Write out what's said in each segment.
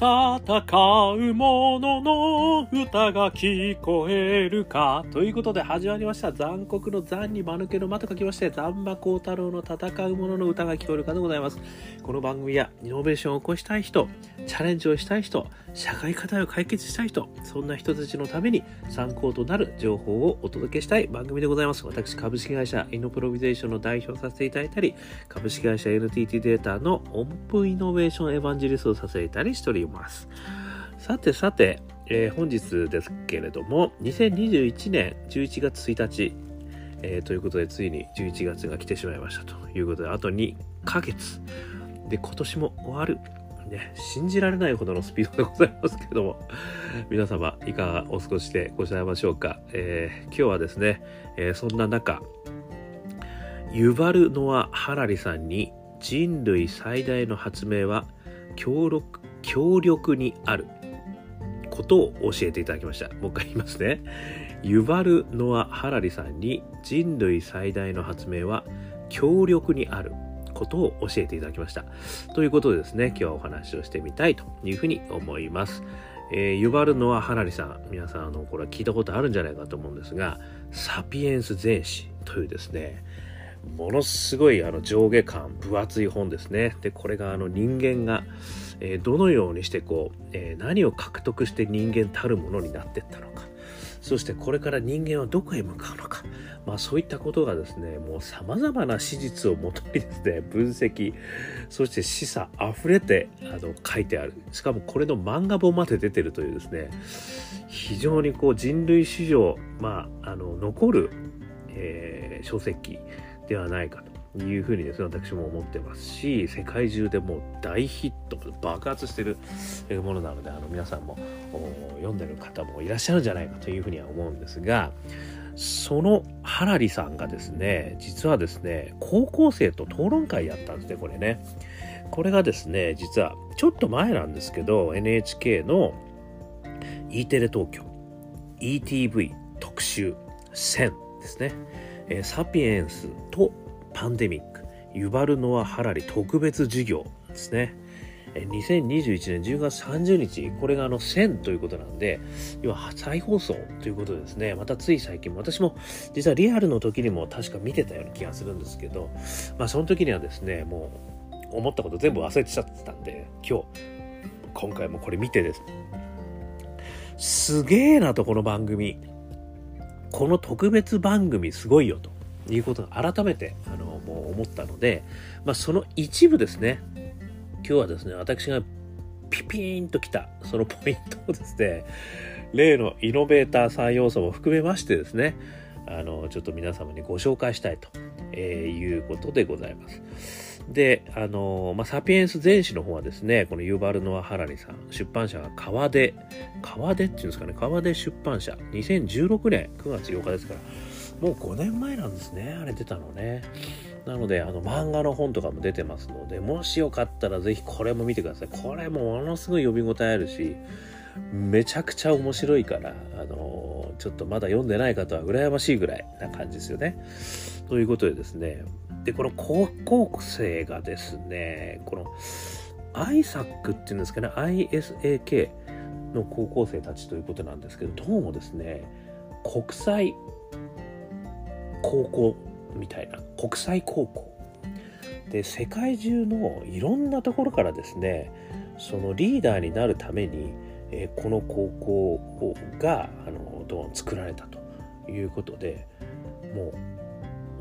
戦う者の歌が聞こえるか。ということで始まりました。残酷の残に間抜けの間と書きまして、残馬光太郎の戦う者の歌が聞こえるかでございます。この番組はイノベーションを起こしたい人、チャレンジをしたい人、社会課題を解決したい人、そんな人たちのために参考となる情報をお届けしたい番組でございます。私、株式会社イノプロビゼーションの代表させていただいたり、株式会社 NTT データの音符イノベーションエヴァンジリストをさせていたりしております。さてさて、えー、本日ですけれども、2021年11月1日、えー、ということで、ついに11月が来てしまいましたということで、あと2ヶ月で今年も終わる。ね、信じられないほどのスピードでございますけれども、皆様、いかがお過ごしでございましょうか。えー、今日はですね、えー、そんな中、ユバル・ノア・ハラリさんに人類最大の発明は協力強力にあることを教えていただきました。もう一回言いますね。ユバル・ノア・ハラリさんに人類最大の発明は強力にあることを教えていただきました。ということでですね、今日はお話をしてみたいというふうに思います。えー、ユバル・ノア・ハラリさん、皆さん、あの、これは聞いたことあるんじゃないかと思うんですが、サピエンス全史というですね、ものすごいあの上下感、分厚い本ですね。で、これがあの人間が、えー、どのようにしてこう、えー、何を獲得して人間たるものになっていったのか。そしてこれから人間はどこへ向かうのか。まあそういったことがですね、もう様々な史実をもとにですね、分析、そして示唆溢れてあの書いてある。しかもこれの漫画本まで出てるというですね、非常にこう人類史上、まあ、あの、残る、えー、書籍ではないかというふうにですね、私も思ってますし、世界中でも大ヒット、爆発してるものなので、あの皆さんも読んでる方もいらっしゃるんじゃないかというふうには思うんですが、そのハラリさんがですね、実はですね、高校生と討論会やったんですね、これね。これがですね、実はちょっと前なんですけど、NHK の E テレ東京 ETV 特集1000ですね。えー、サピエンスとパンデミック、ユバルノア・ハラリ特別授業ですね。2021年10月30日、これがあの1000ということなんで、要は再放送ということですね。またつい最近も、私も実はリアルの時にも確か見てたような気がするんですけど、まあその時にはですね、もう思ったこと全部忘れてちゃってたんで、今日、今回もこれ見てです。すげえなと、この番組。この特別番組すごいよということが改めてあの思ったので、まあ、その一部ですね今日はですね私がピピーンときたそのポイントをですね例のイノベーター3要素も含めましてですねあのちょっと皆様にご紹介したいと、えー、いうことでございます。で、あの、まあ、サピエンス全史の方はですね、このユーバルノア・ハラリさん、出版社が川出、川出っていうんですかね、川出出版社、2016年9月8日ですから、もう5年前なんですね、あれ出たのね。なので、あの、漫画の本とかも出てますので、もしよかったらぜひこれも見てください。これもものすごい読み応えあるし、めちゃくちゃ面白いから、あのちょっとまだ読んでない方は羨ましいぐらいな感じですよね。ということでですね、で、この高校生がですね、この ISAC っていうんですかね、ISAK の高校生たちということなんですけど、どうもですね、国際高校みたいな、国際高校。で、世界中のいろんなところからですね、そのリーダーになるために、え、この高校があのどう作られたということでも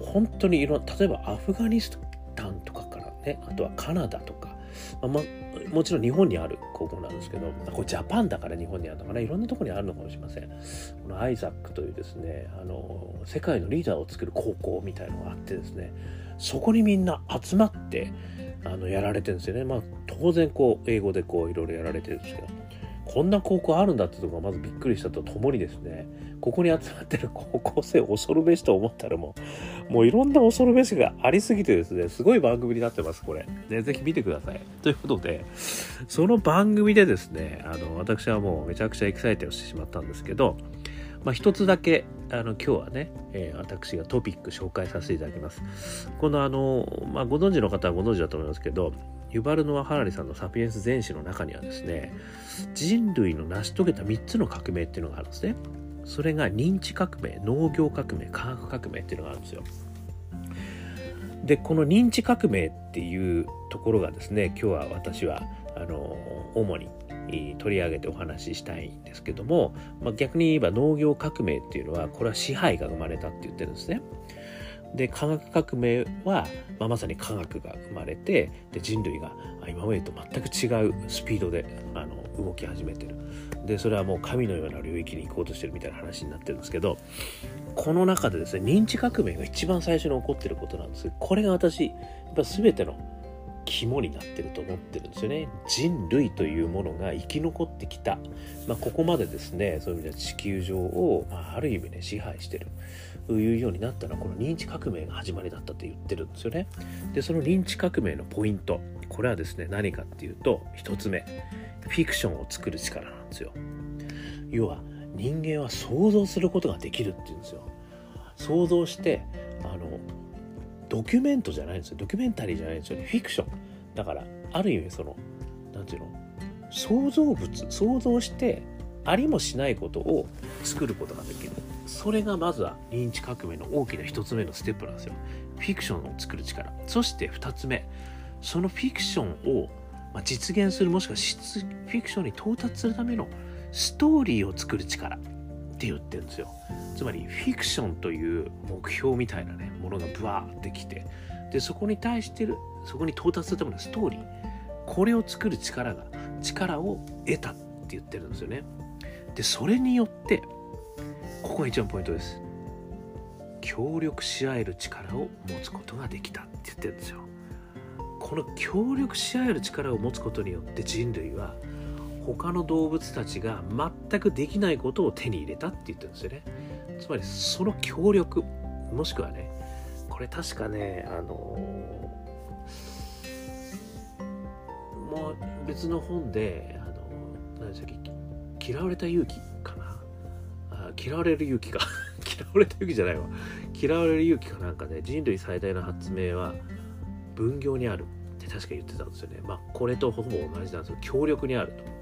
う本当にいろんな例えばアフガニスタンとかからねあとはカナダとか、まあ、まもちろん日本にある高校なんですけどこれジャパンだから日本にあるのかな？いろんなところにあるのかもしれません。このアイザックというですねあの世界のリーダーを作る高校みたいのがあってですねそこにみんな集まってあのやられてるんですよね。まあ当然こう英語でこういろいろやられてるんですけど。こんな高校あるんだってとこがまずびっくりしたとともにですね、ここに集まってる高校生恐るべしと思ったらもう、もういろんな恐るべしがありすぎてですね、すごい番組になってます、これ。ね、ぜひ見てください。ということで、その番組でですね、あの、私はもうめちゃくちゃエキサイトをしてしまったんですけど、まあ、一つだけあの今日はね、えー、私がトピック紹介させていただきます。このあの、まあ、ご存知の方はご存知だと思いますけどユバルノア・ハラリさんの「サピエンス全史」の中にはですね人類の成し遂げた3つの革命っていうのがあるんですね。それが認知革命農業革命科学革命っていうのがあるんですよ。でこの認知革命っていうところがですね今日は私はあの主に取り上げてお話ししたいんですけども、まあ、逆に言えば農業革命っていうのはこれは支配が生まれたって言ってるんですね。で科学革命は、まあ、まさに科学が生まれてで人類が今までと全く違うスピードであの動き始めてる。でそれはもう神のような領域に行こうとしてるみたいな話になってるんですけどこの中でですね認知革命が一番最初に起こってることなんです。これが私やっぱ全ての肝になってると思ってるんですよね。人類というものが生き残ってきた、まあ、ここまでですねそういう意味では地球上を、まあ、ある意味ね支配してる。というようになったのはこの認知革命が始まりだったと言ってるんですよね。でその認知革命のポイント。これはですね何かっていうと1つ目。フィクションを作る力なんですよ。要は人間は想像することができるっていうんですよ。想像してあのドキュメントじゃないんですよ。ドキュメンタリーじゃないんですよ。ねフィクション。だからある意味その何て言うの？創造物想像してありもしないことを作ることができる。それがまずは認知革命の大きな一つ目のステップなんですよ。フィクションを作る力。そして二つ目そのフィクションを実現するもしくはフィクションに到達するためのストーリーを作る力。って言ってるんですよ。つまりフィクションという目標みたいなねものがブワーってきてでそこに対してるそこに到達するためのストーリーこれを作る力が力を得たって言ってるんですよね。でそれによってここが一番ポイントです。協力し合える力を持つことができたって言ってるんですよ。この協力し合える力を持つことによって人類は他の動物たちが全くできないことを手に入れたって言ってるんですよね。つまりその協力。もしくはねこれ確かねあのもう別の本であの何でしたっけ嫌われた勇気かな。あ嫌われる勇気か。嫌われた勇気じゃないわ。嫌われる勇気かなんかで人類最大の発明は分業にあるって確か言ってたんですよね。まあこれとほぼ同じなんですけど協力にあると。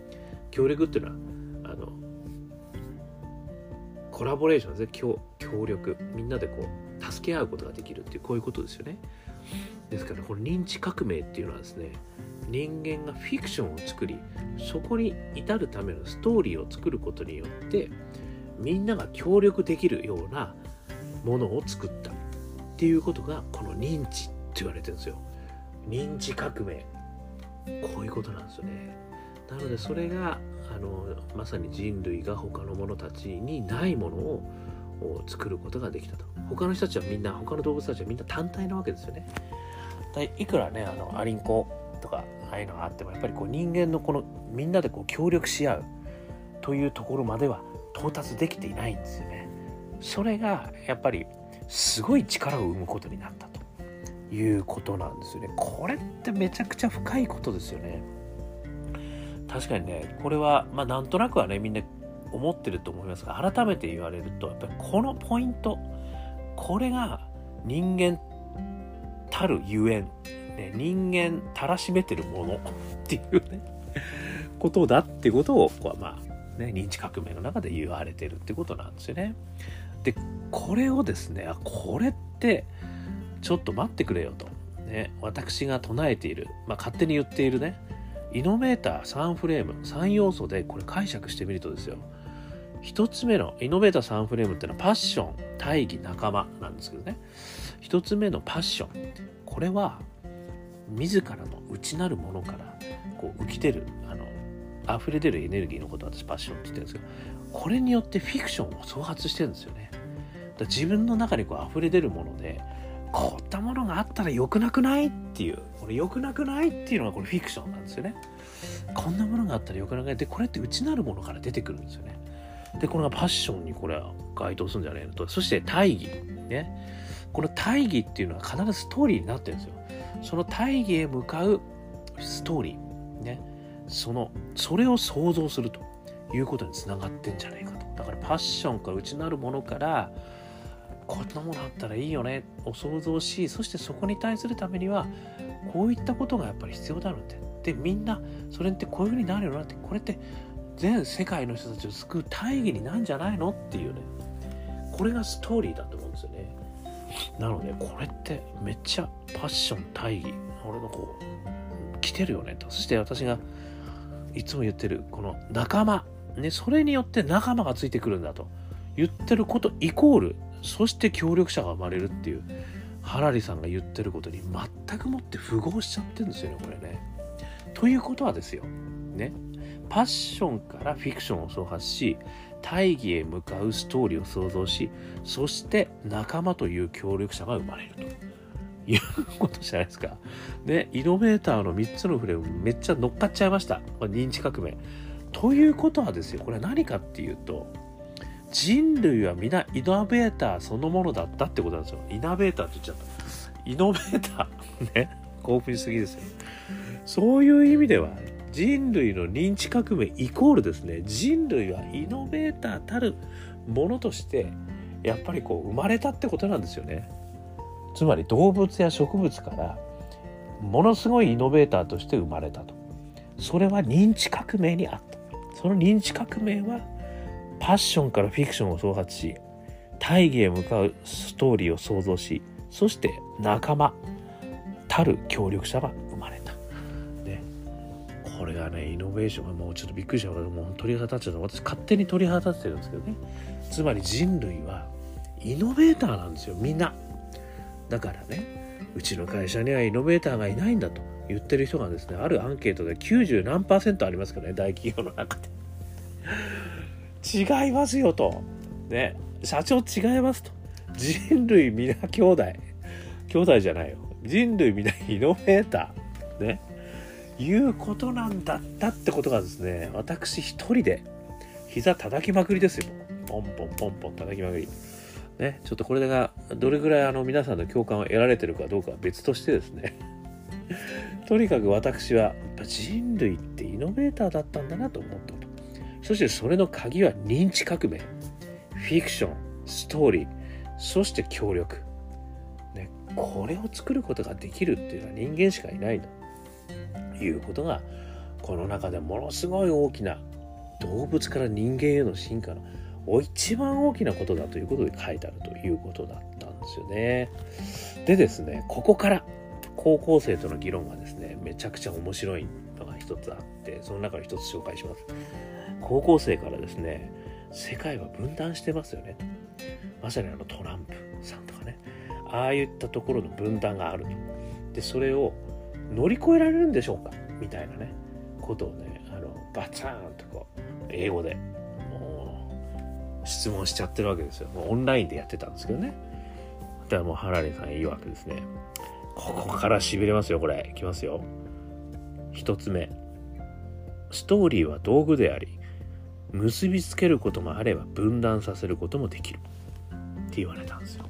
協力っていうのはあのコラボレーションですね。協力。みんなでこう助け合うことができるっていうこういうことですよね。ですからこの認知革命っていうのはですね人間がフィクションを作りそこに至るためのストーリーを作ることによってみんなが協力できるようなものを作ったっていうことがこの認知って言われてるんですよ。認知革命。こういうことなんですよね。なのでそれがあのまさに人類が他の者たちにないものを作ることができたと。他の人たちはみんな他の動物たちはみんな単体なわけですよね。いくらねあのアリンコとかああいうのがあってもやっぱりこう人間のこのみんなでこう協力し合うというところまでは到達できていないんですよね。それがやっぱりすごい力を生むことになったということなんですよね。これってめちゃくちゃ深いことですよね。確かにねこれはまあなんとなくはねみんな思ってると思いますが改めて言われるとやっぱりこのポイントこれが人間たるゆえん、ね、人間たらしめてるもの っていうねことだってことをこうまあね認知革命の中で言われてるってことなんですよね。でこれをですねあこれってちょっと待ってくれよと、ね、私が唱えている、まあ、勝手に言っているねイノベーター3フレーム3要素でこれ解釈してみるとですよ。1つ目のイノベーター3フレームっていうのはパッション大義仲間なんですけどね。1つ目のパッションこれは自らの内なるものからこう浮き出るあの溢れ出るエネルギーのことを私パッションって言ってるんですけどこれによってフィクションを創発してるんですよね。だ自分の中にこう溢れ出るものでこういったものがあったら良くなくない？っていう。これ良くなくない？っていうのがこれフィクションなんですよね。こんなものがあったら良くなくない？でこれって内なるものから出てくるんですよね。でこれがパッションにこれは該当するんじゃないの？と。そして大義ね。この大義っていうのは必ずストーリーになってるんですよ。その大義へ向かうストーリーね。そのそれを想像するということにつながってんじゃないかと。だからパッションから内なるものからこんなものあったらいいよね。を想像しそしてそこに対するためにはこういったことがやっぱり必要だろうって。でみんなそれってこういうふうになるよなって。これって全世界の人たちを救う大義になんじゃないのっていうね。これがストーリーだと思うんですよね。なのでこれってめっちゃパッション大義。俺のこう来てるよね。とそして私がいつも言ってるこの仲間。ねそれによって仲間がついてくるんだと。言ってることイコールそして協力者が生まれるっていう。ハラリさんが言ってることに全くもって符合しちゃってるんですよねこれね。ということはですよ。ね。パッションからフィクションを創発し大義へ向かうストーリーを想像しそして仲間という協力者が生まれるということじゃないですか。でイノベーターの3つのフレームめっちゃ乗っかっちゃいました認知革命。ということはですよこれは何かっていうと人類は皆イノベーターそのものだったってことなんですよ。イノベーターって言っちゃった。イノベーターね興奮しすぎですよ。そういう意味では人類の認知革命イコールですね人類はイノベーターたるものとしてやっぱりこう生まれたってことなんですよねつまり動物や植物からものすごいイノベーターとして生まれたとそれは認知革命にあったその認知革命はパッションからフィクションを創発し大義へ向かうストーリーを創造しそして仲間たる協力者が生まれた、ね。これがねイノベーション。がもうちょっとびっくりしたもう鳥肌立っちゃった私勝手に鳥肌立ってるんですけどね。つまり人類はイノベーターなんですよみんな。だからねうちの会社にはイノベーターがいないんだと言ってる人がですねあるアンケートで90何パーセントありますけどね大企業の中で。違いますよと。ね。社長違いますと。人類皆兄弟。兄弟じゃないよ。人類皆イノベーターね。いうことなんだったってことがですね私一人で膝叩きまくりですよ。ポンポンポンポン叩きまくり。ね。ちょっとこれがどれぐらいあの皆さんの共感を得られてるかどうかは別としてですね。とにかく私は人類ってイノベーターだったんだなと思ったそしてそれの鍵は認知革命フィクションストーリーそして協力、ね、これを作ることができるっていうのは人間しかいないということがこの中でものすごい大きな動物から人間への進化の一番大きなことだということで書いてあるということだったんですよね。でですねここから高校生との議論がですねめちゃくちゃ面白いのが一つあってその中の一つ紹介します。高校生からですね世界は分断してますよねまさにあのトランプさんとかね。ああいったところの分断があると。でそれを乗り越えられるんでしょうか？みたいなね。ことをねあのバツーンとこう英語でもう質問しちゃってるわけですよ。もうオンラインでやってたんですけどね。だからもうハラリさん言うわけですね。ここからしびれますよこれ。いきますよ。一つ目。ストーリーは道具であり結びつけることもあれば分断させることもできる。って言われたんですよ。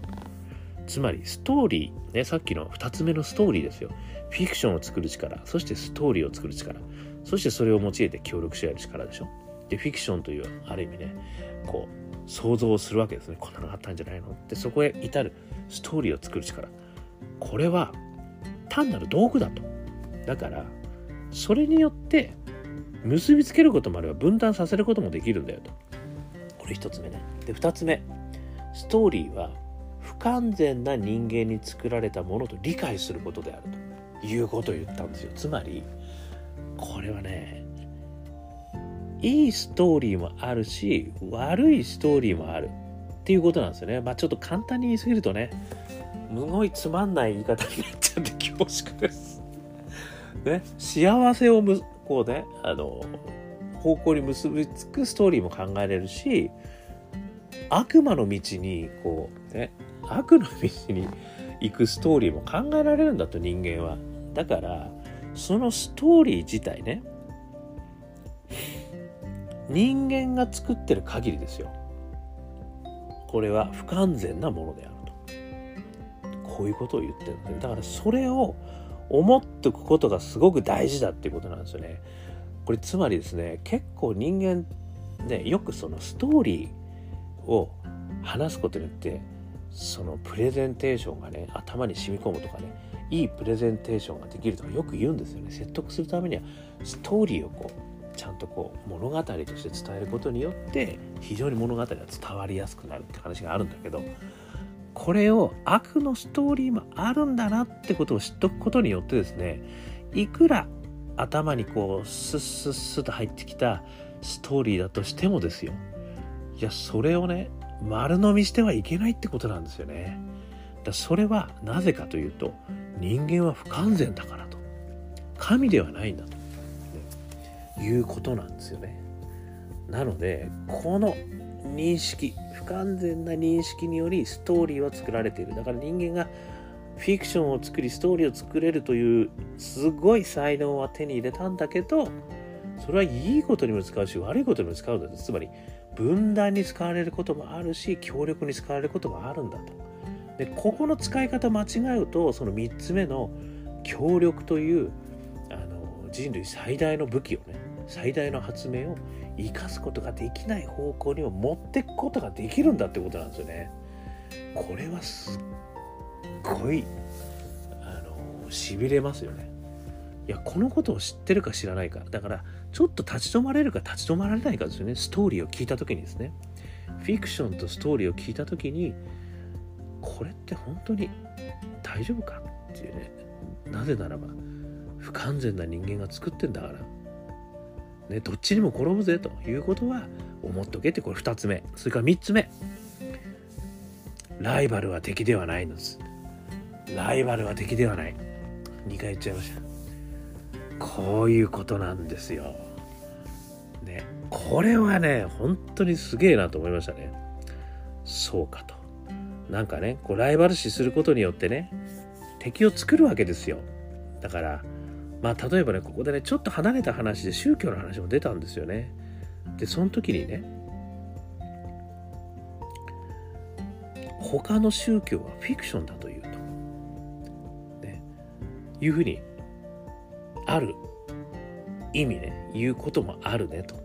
つまりストーリーねさっきの2つ目のストーリーですよ。フィクションを作る力そしてストーリーを作る力。そしてそれを用いて協力し合える力でしょ。でフィクションというある意味ねこう想像するわけですね。こんなのがあったんじゃないの？ってそこへ至るストーリーを作る力。これは単なる道具だと。だからそれによって結びつけることもあれば分断させることもできるんだよと。これ一つ目ね。で二つ目。ストーリーは不完全な人間に作られたものと理解することであるということを言ったんですよ。つまりこれはねいいストーリーもあるし悪いストーリーもあるっていうことなんですよね。まあちょっと簡単に言い過ぎるとねすごいつまんない言い方になっちゃって恐縮です。ね。幸せをむこうねあの方向に結びつくストーリーも考えれるし悪魔の道にこうね悪の道に行くストーリーも考えられるんだと人間は。だからそのストーリー自体ね人間が作ってる限りですよ。これは不完全なものであると。こういうことを言ってるんですだからそれを思っておくことがすごく大事だっていうことなんですよね。これつまりですね結構人間ねよくそのストーリーを話すことによってそのプレゼンテーションがね頭に染み込むとかねいいプレゼンテーションができるとかよく言うんですよね。説得するためにはストーリーをこうちゃんとこう物語として伝えることによって非常に物語が伝わりやすくなるって話があるんだけどこれを悪のストーリーもあるんだなってことを知っとくことによってですねいくら頭にこうスッスッスッと入ってきたストーリーだとしてもですよいやそれをね丸飲みしてはいけないってことなんですよね。だそれはなぜかというと人間は不完全だからと。神ではないんだと、いうことなんですよね。なのでこの認識完全な認識によりストーリーは作られている。だから人間がフィクションを作りストーリーを作れるというすごい才能は手に入れたんだけどそれはいいことにも使うし悪いことにも使う。んだとつまり分断に使われることもあるし協力に使われることもあるんだと。でここの使い方間違うとその3つ目の協力というあの人類最大の武器をね最大の発明を生かすことができない方向にも持っていくことができるんだってことなんですよね。これはすっごいあのしびれますよね。いやこのことを知ってるか知らないか。だからちょっと立ち止まれるか立ち止まられないかですよね。ストーリーを聞いた時にですね。フィクションとストーリーを聞いた時にこれって本当に大丈夫かっていうね。なぜならば不完全な人間が作ってんだから。ね、どっちにも転ぶぜということは思っとけってこれ2つ目。それから3つ目。ライバルは敵ではないのです。ライバルは敵ではない。2回言っちゃいました。こういうことなんですよ。ねこれはね本当にすげえなと思いましたね。そうかと。なんかねこうライバル視することによってね敵を作るわけですよ。だからまあ例えばねここでねちょっと離れた話で宗教の話も出たんですよね。でその時にね他の宗教はフィクションだというと、ね、いうふうにある意味ね言うこともあるねと、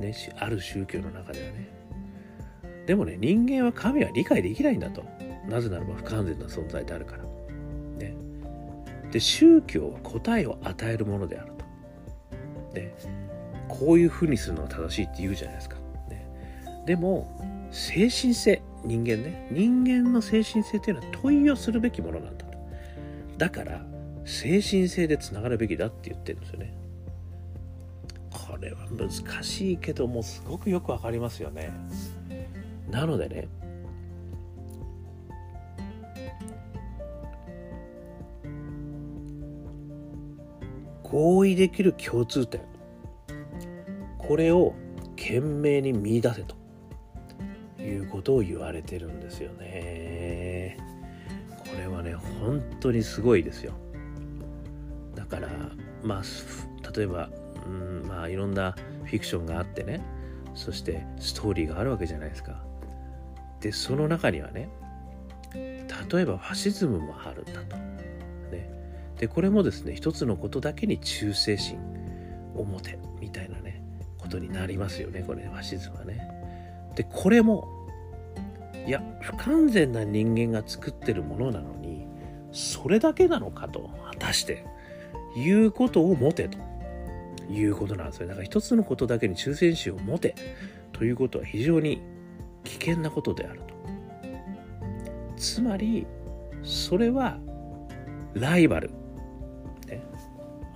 ね、ある宗教の中ではね。でもね人間は神は理解できないんだと。なぜならば不完全な存在であるから。で宗教は答えを与えるものであると。でこういうふうにするのが正しいって言うじゃないですか、ね、でも精神性。人間ね。人間の精神性っていうのは問いをするべきものなんだと。だから精神性でつながるべきだって言ってるんですよね。これは難しいけどもすごくよくわかりますよね。なのでね合意できる共通点。これを懸命に見出せと。いうことを言われてるんですよね。これはね本当にすごいですよ。だからまあ例えば、うん、まあいろんなフィクションがあってね。そしてストーリーがあるわけじゃないですか。でその中にはね例えばファシズムもあるんだと。ね。でこれもですね一つのことだけに忠誠心を持てみたいなねことになりますよねこれファシズムはね。でこれもいや不完全な人間が作ってるものなのにそれだけなのかと果たしていうことを持てということなんですよ。だから一つのことだけに忠誠心を持てということは非常に危険なことであると。つまりそれはライバル。フ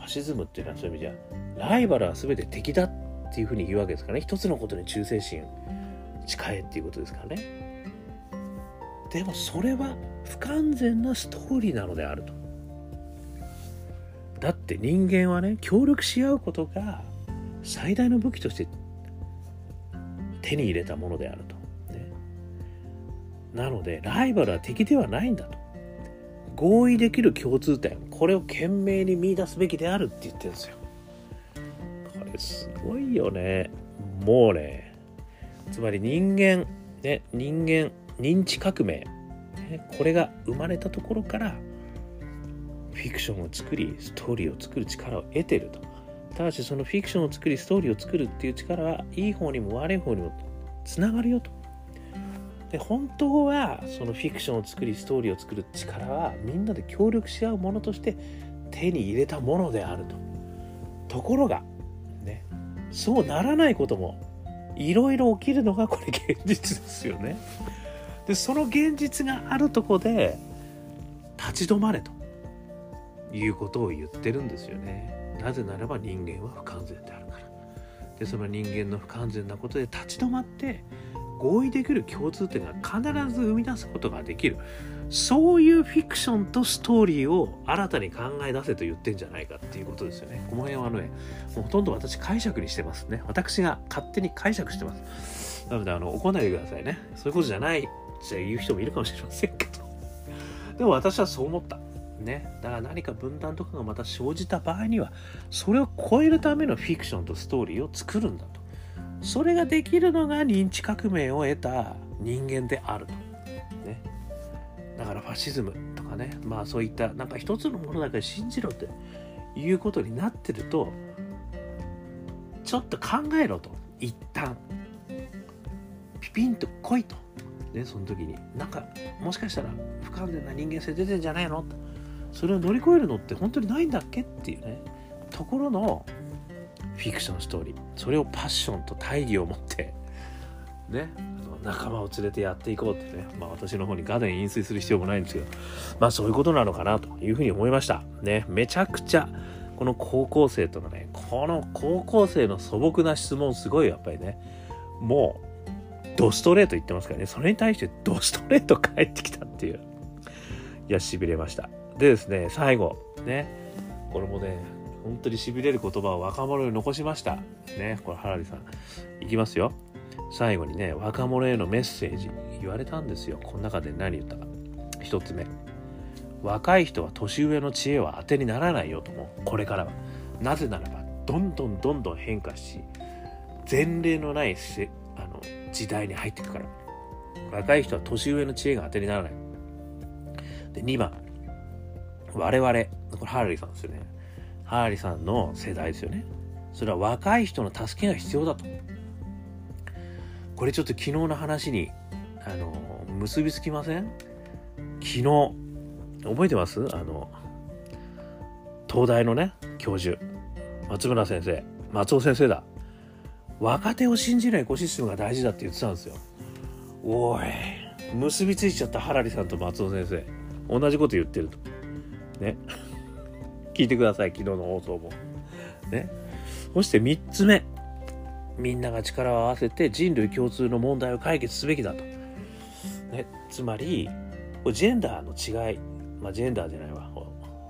シズムっていうのはそういう意味じゃライバルは全て敵だっていうふうに言うわけですからね。一つのことに忠誠心誓えっていうことですからね。でもそれは不完全なストーリーなのであると。だって人間はね協力し合うことが最大の武器として手に入れたものであると、ね、なのでライバルは敵ではないんだと。合意できる共通点これを懸命に見出すべきであるって言ってるんですよ。これすごいよね。もうねつまり人間ね人間認知革命、ね、これが生まれたところからフィクションを作りストーリーを作る力を得てると。ただしそのフィクションを作りストーリーを作るっていう力はいい方にも悪い方にもつながるよと。で本当はそのフィクションを作りストーリーを作る力はみんなで協力し合うものとして手に入れたものであると。ところがねそうならないこともいろいろ起きるのがこれ現実ですよね。でその現実があるとこで立ち止まれということを言ってるんですよね。なぜならば人間は不完全であるから。でその人間の不完全なことで立ち止まって合意できる共通点が必ず生み出すことができる。そういうフィクションとストーリーを新たに考え出せと言ってんじゃないかっていうことですよね。この辺はねもうほとんど私解釈にしてますね。私が勝手に解釈してます。なのであの怒らないでくださいね。そういうことじゃないっていう人もいるかもしれませんけど。でも私はそう思った。ね、だから何か分断とかがまた生じた場合にはそれを超えるためのフィクションとストーリーを作るんだと。それができるのが認知革命を得た人間であると、ね、だからファシズムとかね。まあそういったなんか一つのものだけ信じろっていうことになってるとちょっと考えろと。一旦。ピピンと来いと。ねその時に。なんかもしかしたら不完全な人間性出てんじゃないのそれを乗り越えるのって本当にないんだっけっていうね。ところのフィクションストーリー。それをパッションと大義を持ってね仲間を連れてやっていこうってね、まあ、私の方にガデン飲水する必要もないんですけど。まあそういうことなのかなというふうに思いました。ね。めちゃくちゃこの高校生とのねこの高校生の素朴な質問すごいやっぱりね。もうドストレート言ってますからね。それに対してドストレート返ってきたっていう。いやしびれました。でですね最後。ね。これもね本当にしびれる言葉を若者に残しました。ねこれハラリさん。いきますよ。最後にね若者へのメッセージ。言われたんですよ。この中で何言ったか。一つ目。若い人は年上の知恵は当てにならないよともこれからは。なぜならばどんどんどんどん変化し前例のないせあの時代に入っていくから。若い人は年上の知恵が当てにならない。で2番。我々。これハーリーさんですよね。ハーリさんの世代ですよね。それは若い人の助けが必要だと。これちょっと昨日の話にあの結びつきません？昨日覚えてます？あの東大のね教授。松村先生。松尾先生だ。若手を信じるエコシステムが大事だって言ってたんですよ。おい結びついちゃったハラリさんと松尾先生。同じこと言ってると。ね。聞いてください昨日の放送もねそして3つ目みんなが力を合わせて人類共通の問題を解決すべきだと。ね、つまり、ジェンダーの違い、まあ、ジェンダーじゃないわ、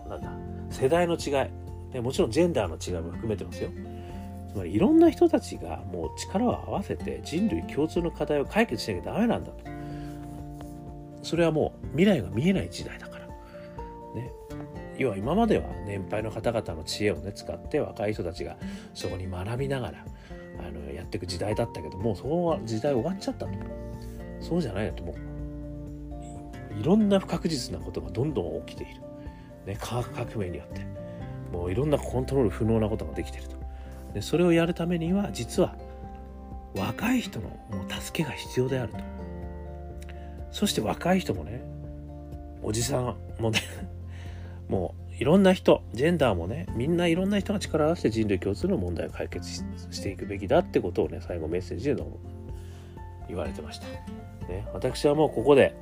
なんだ、世代の違い、ね、もちろんジェンダーの違いも含めてますよ。つまりいろんな人たちがもう力を合わせて人類共通の課題を解決しなきゃダメなんだと。それはもう未来が見えない時代だから。ね。要は今までは年配の方々の知恵をね使って若い人たちがそこに学びながらあのやっていく時代だったけどもうその時代終わっちゃったと。そうじゃないともう。いろんな不確実なことがどんどん起きている、ね、科学革命によって。もういろんなコントロール不能なことができていると。でそれをやるためには実は若い人のもう助けが必要であると。そして若い人もねおじさんもねもういろんな人、ジェンダーもね、みんないろんな人が力を合わせて人類共通の問題を解決していくべきだってことをね、最後メッセージで言われてました。ね、私はもうここで、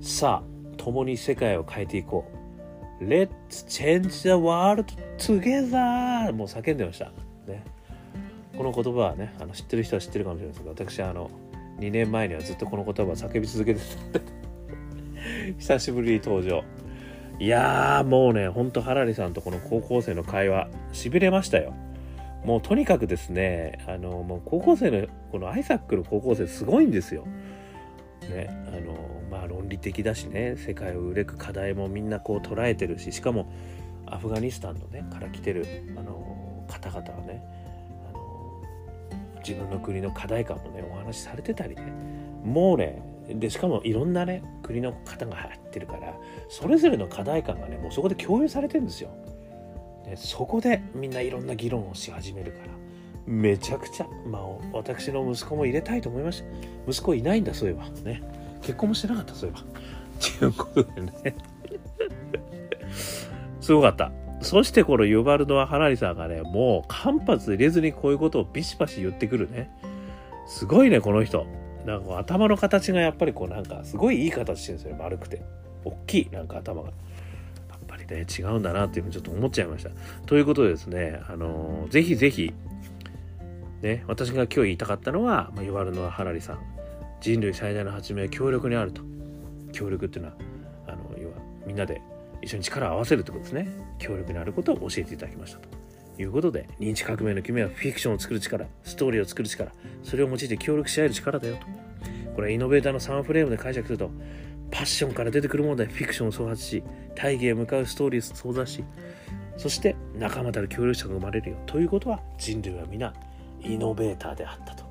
さあ、共に世界を変えていこう。Let's change the world together! もう叫んでました。ね、この言葉はね、あの知ってる人は知ってるかもしれないですけど、私はあの、2年前にはずっとこの言葉を叫び続けてた久しぶりに登場。いやーもうねほんとハラリさんとこの高校生の会話しびれましたよ。もうとにかくですねあのもう高校生のこのアイサックの高校生すごいんですよ。ねあのまあ論理的だしね世界を憂く課題もみんなこう捉えてるししかもアフガニスタンのねから来てるあの方々はねあの自分の国の課題感もねお話しされてたりね。もうねでしかもいろんなね国の方が入ってるからそれぞれの課題感がねもうそこで共有されてるんですよ。でそこでみんないろんな議論をし始めるからめちゃくちゃ、まあ、私の息子も入れたいと思いました。息子いないんだ、そういえば。ね。結婚もしてなかった、そういえば。ということでね。すごかった。そしてこのユバルド・ア・ハラリさんがね、もう間髪入れずにこういうことをビシバシ言ってくるね。すごいね、この人。なんか頭の形がやっぱりこうなんかすごいいい形してるんですよね、丸くて。大きい、なんか頭が。やっぱりね、違うんだなっていうふうにちょっと思っちゃいました。ということでですね、あのー、ぜひぜひ、ね、私が今日言いたかったのは、まあ、ユバルド・ア・ハラリさん。人類最大の発明は協力にあると。協力っていうのは、あの、要はみんなで一緒に力を合わせるってことですね協力になることを教えていただきましたということで認知革命の夢はフィクションを作る力ストーリーを作る力それを用いて協力し合える力だよと。これはイノベーターの3フレームで解釈するとパッションから出てくるものでフィクションを創発し大義へ向かうストーリーを創造しそして仲間たる協力者が生まれるよ。ということは人類は皆イノベーターであったと。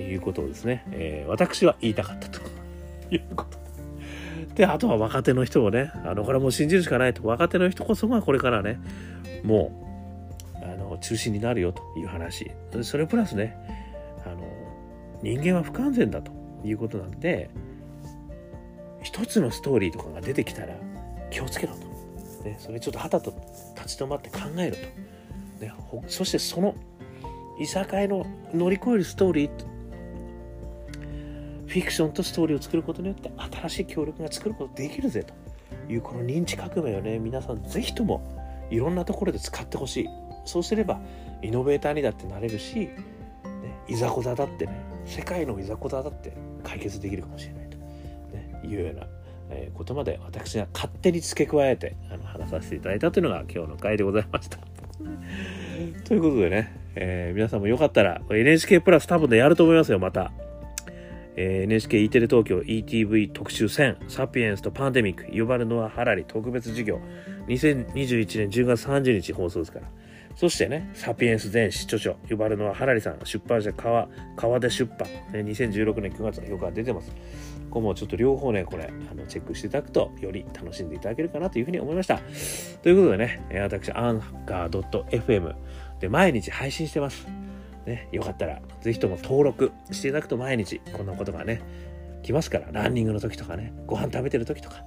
いうことをですね、えー、私は言いたかったと。いうこと。で、あとは若手の人をね、あの、これはもう信じるしかないと。若手の人こそがこれからね、もう、中心になるよという話。それプラスね、あの、人間は不完全だということなんで、一つのストーリーとかが出てきたら気をつけろと。ね、それちょっとはたと立ち止まって考えると。ね、そしてそのいさかいの乗り越えるストーリーフィクションとストーリーを作ることによって新しい協力が作ることできるぜというこの認知革命をね皆さんぜひともいろんなところで使ってほしいそうすればイノベーターにだってなれるし、ね、いざこざだってね世界のいざこざだって解決できるかもしれないと、ね、いうようなえことまで私が勝手に付け加えてあの話させていただいたというのが今日の回でございました。ということでね、えー、皆さんもよかったら NHK プラス多分ねやると思いますよまた。えー、NHKE テレ東京 ETV 特集1000サピエンスとパンデミックユバルノア・ハラリ特別授業2021年10月30日放送ですからそしてね、サピエンス全史著書、ユバルノア・ハラリさん、出版社川、川出出版、ね、2016年9月の評価が出てます。ここもちょっと両方ね、これ、あのチェックしていただくと、より楽しんでいただけるかなというふうに思いました。ということでね、私、アンカー .fm で毎日配信してます。ね、よかったらぜひとも登録していただくと毎日こんなことがね来ますからランニングの時とかねご飯食べてる時とか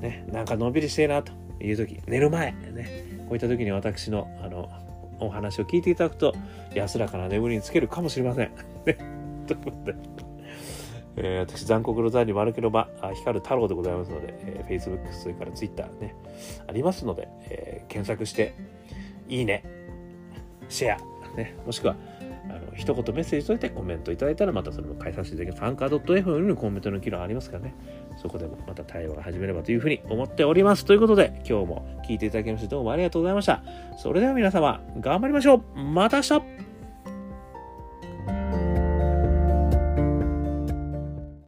ねなんかのんびりしてえなという時寝る前ね。こういった時に私のあのお話を聞いていただくと安らかな眠りにつけるかもしれません。ね、ということで、えー、私残酷の残に丸けの場光る太郎でございますので、えー、Facebook それから Twitter ね。ありますので、えー、検索していいねシェアね。もしくはあの一言メッセージとしてコメントいただいたらまたそれも返させていただきます。アンカー .fm にコメントの機能ありますからね。そこでもまた対話が始めればというふうに思っております。ということで今日も聞いていただきましてどうもありがとうございました。それでは皆様頑張りましょうまた明日